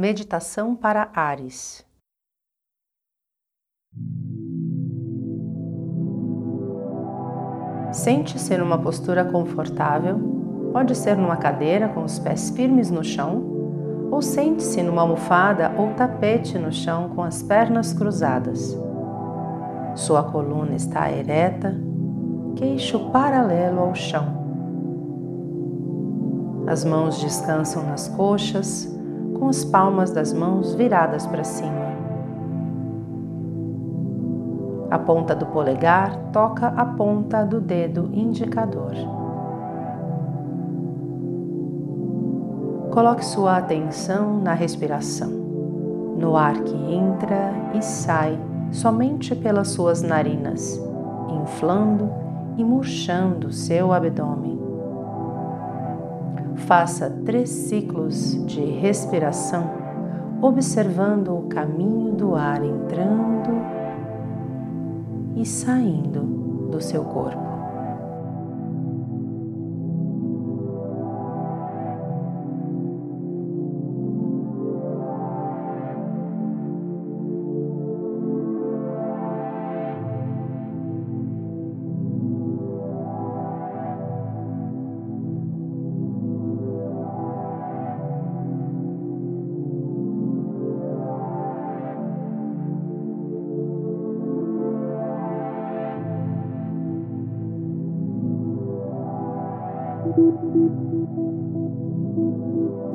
Meditação para Ares. Sente-se numa postura confortável, pode ser numa cadeira com os pés firmes no chão, ou sente-se numa almofada ou tapete no chão com as pernas cruzadas. Sua coluna está ereta, queixo paralelo ao chão. As mãos descansam nas coxas, com as palmas das mãos viradas para cima. A ponta do polegar toca a ponta do dedo indicador. Coloque sua atenção na respiração, no ar que entra e sai somente pelas suas narinas, inflando e murchando seu abdômen. Faça três ciclos de respiração, observando o caminho do ar entrando e saindo do seu corpo.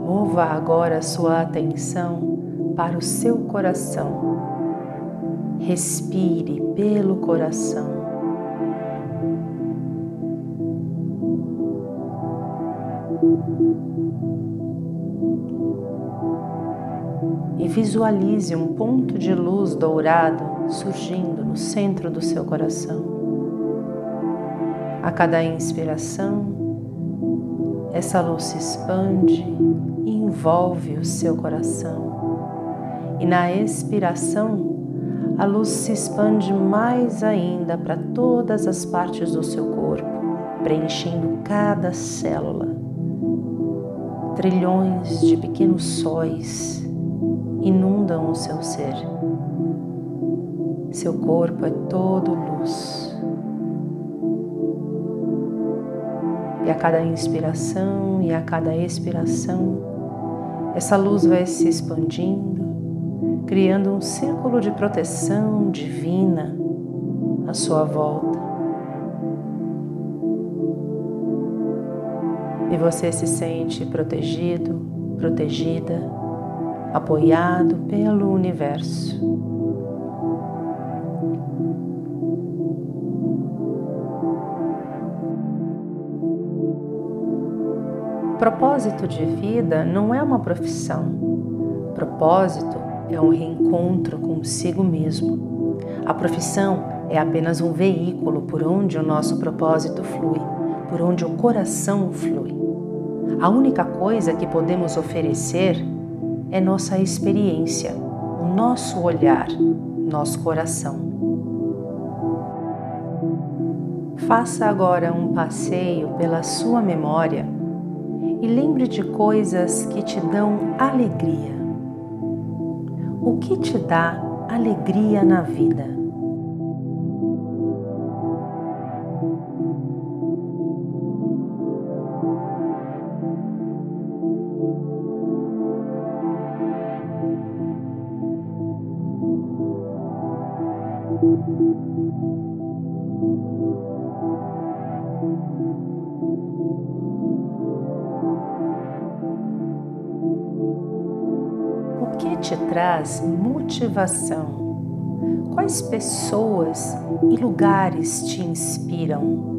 Mova agora sua atenção para o seu coração. Respire pelo coração. E visualize um ponto de luz dourado surgindo no centro do seu coração. A cada inspiração, essa luz se expande e envolve o seu coração. E na expiração, a luz se expande mais ainda para todas as partes do seu corpo, preenchendo cada célula. Trilhões de pequenos sóis inundam o seu ser. Seu corpo é todo luz. E a cada inspiração e a cada expiração, essa luz vai se expandindo, criando um círculo de proteção divina à sua volta. E você se sente protegido, protegida, apoiado pelo universo. Propósito de vida não é uma profissão. Propósito é um reencontro consigo mesmo. A profissão é apenas um veículo por onde o nosso propósito flui, por onde o coração flui. A única coisa que podemos oferecer é nossa experiência, o nosso olhar, nosso coração. Faça agora um passeio pela sua memória e lembre de coisas que te dão alegria. O que te dá alegria na vida? Traz motivação? Quais pessoas e lugares te inspiram?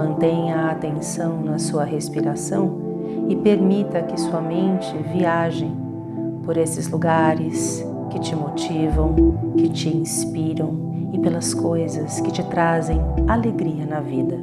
Mantenha a atenção na sua respiração e permita que sua mente viaje por esses lugares que te motivam, que te inspiram e pelas coisas que te trazem alegria na vida.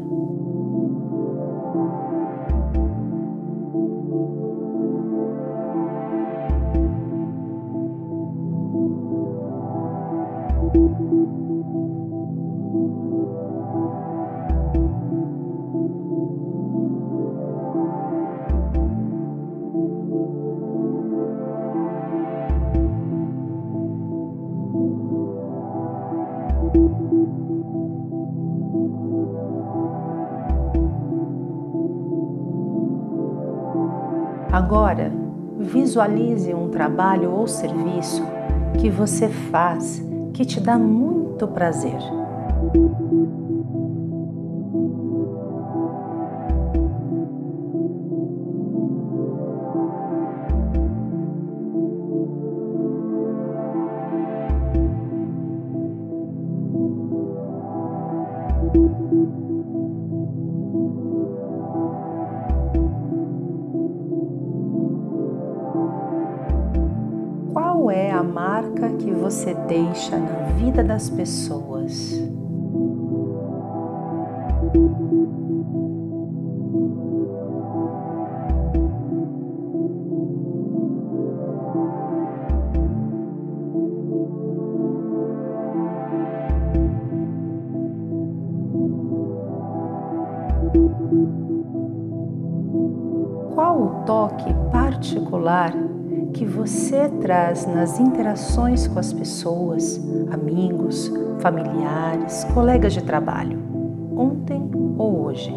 Agora, visualize um trabalho ou serviço que você faz que te dá muito prazer. É a marca que você deixa na vida das pessoas? Qual o toque particular que você traz nas interações com as pessoas, amigos, familiares, colegas de trabalho, ontem ou hoje?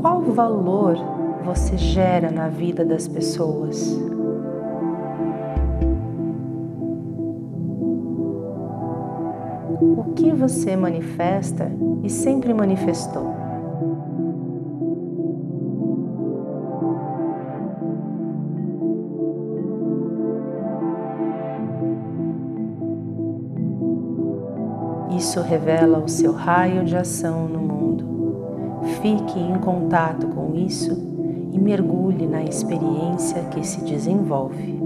Qual valor você gera na vida das pessoas? o que você manifesta e sempre manifestou. Isso revela o seu raio de ação no mundo. Fique em contato com isso e mergulhe na experiência que se desenvolve.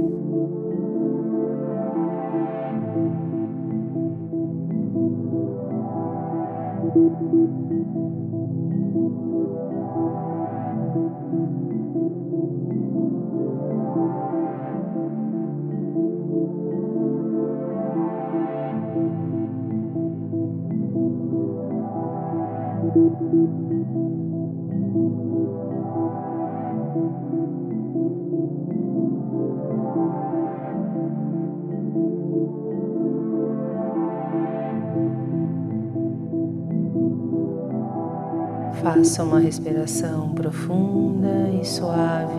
Faça uma respiração profunda e suave.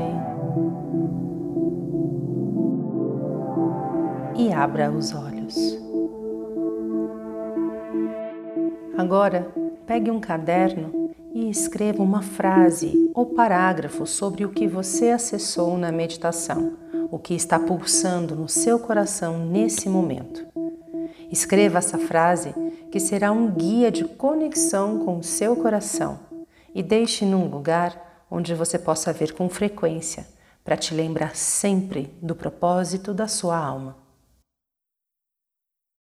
E abra os olhos. Agora, pegue um caderno e escreva uma frase ou parágrafo sobre o que você acessou na meditação, o que está pulsando no seu coração nesse momento. Escreva essa frase que será um guia de conexão com o seu coração e deixe num lugar onde você possa ver com frequência, para te lembrar sempre do propósito da sua alma.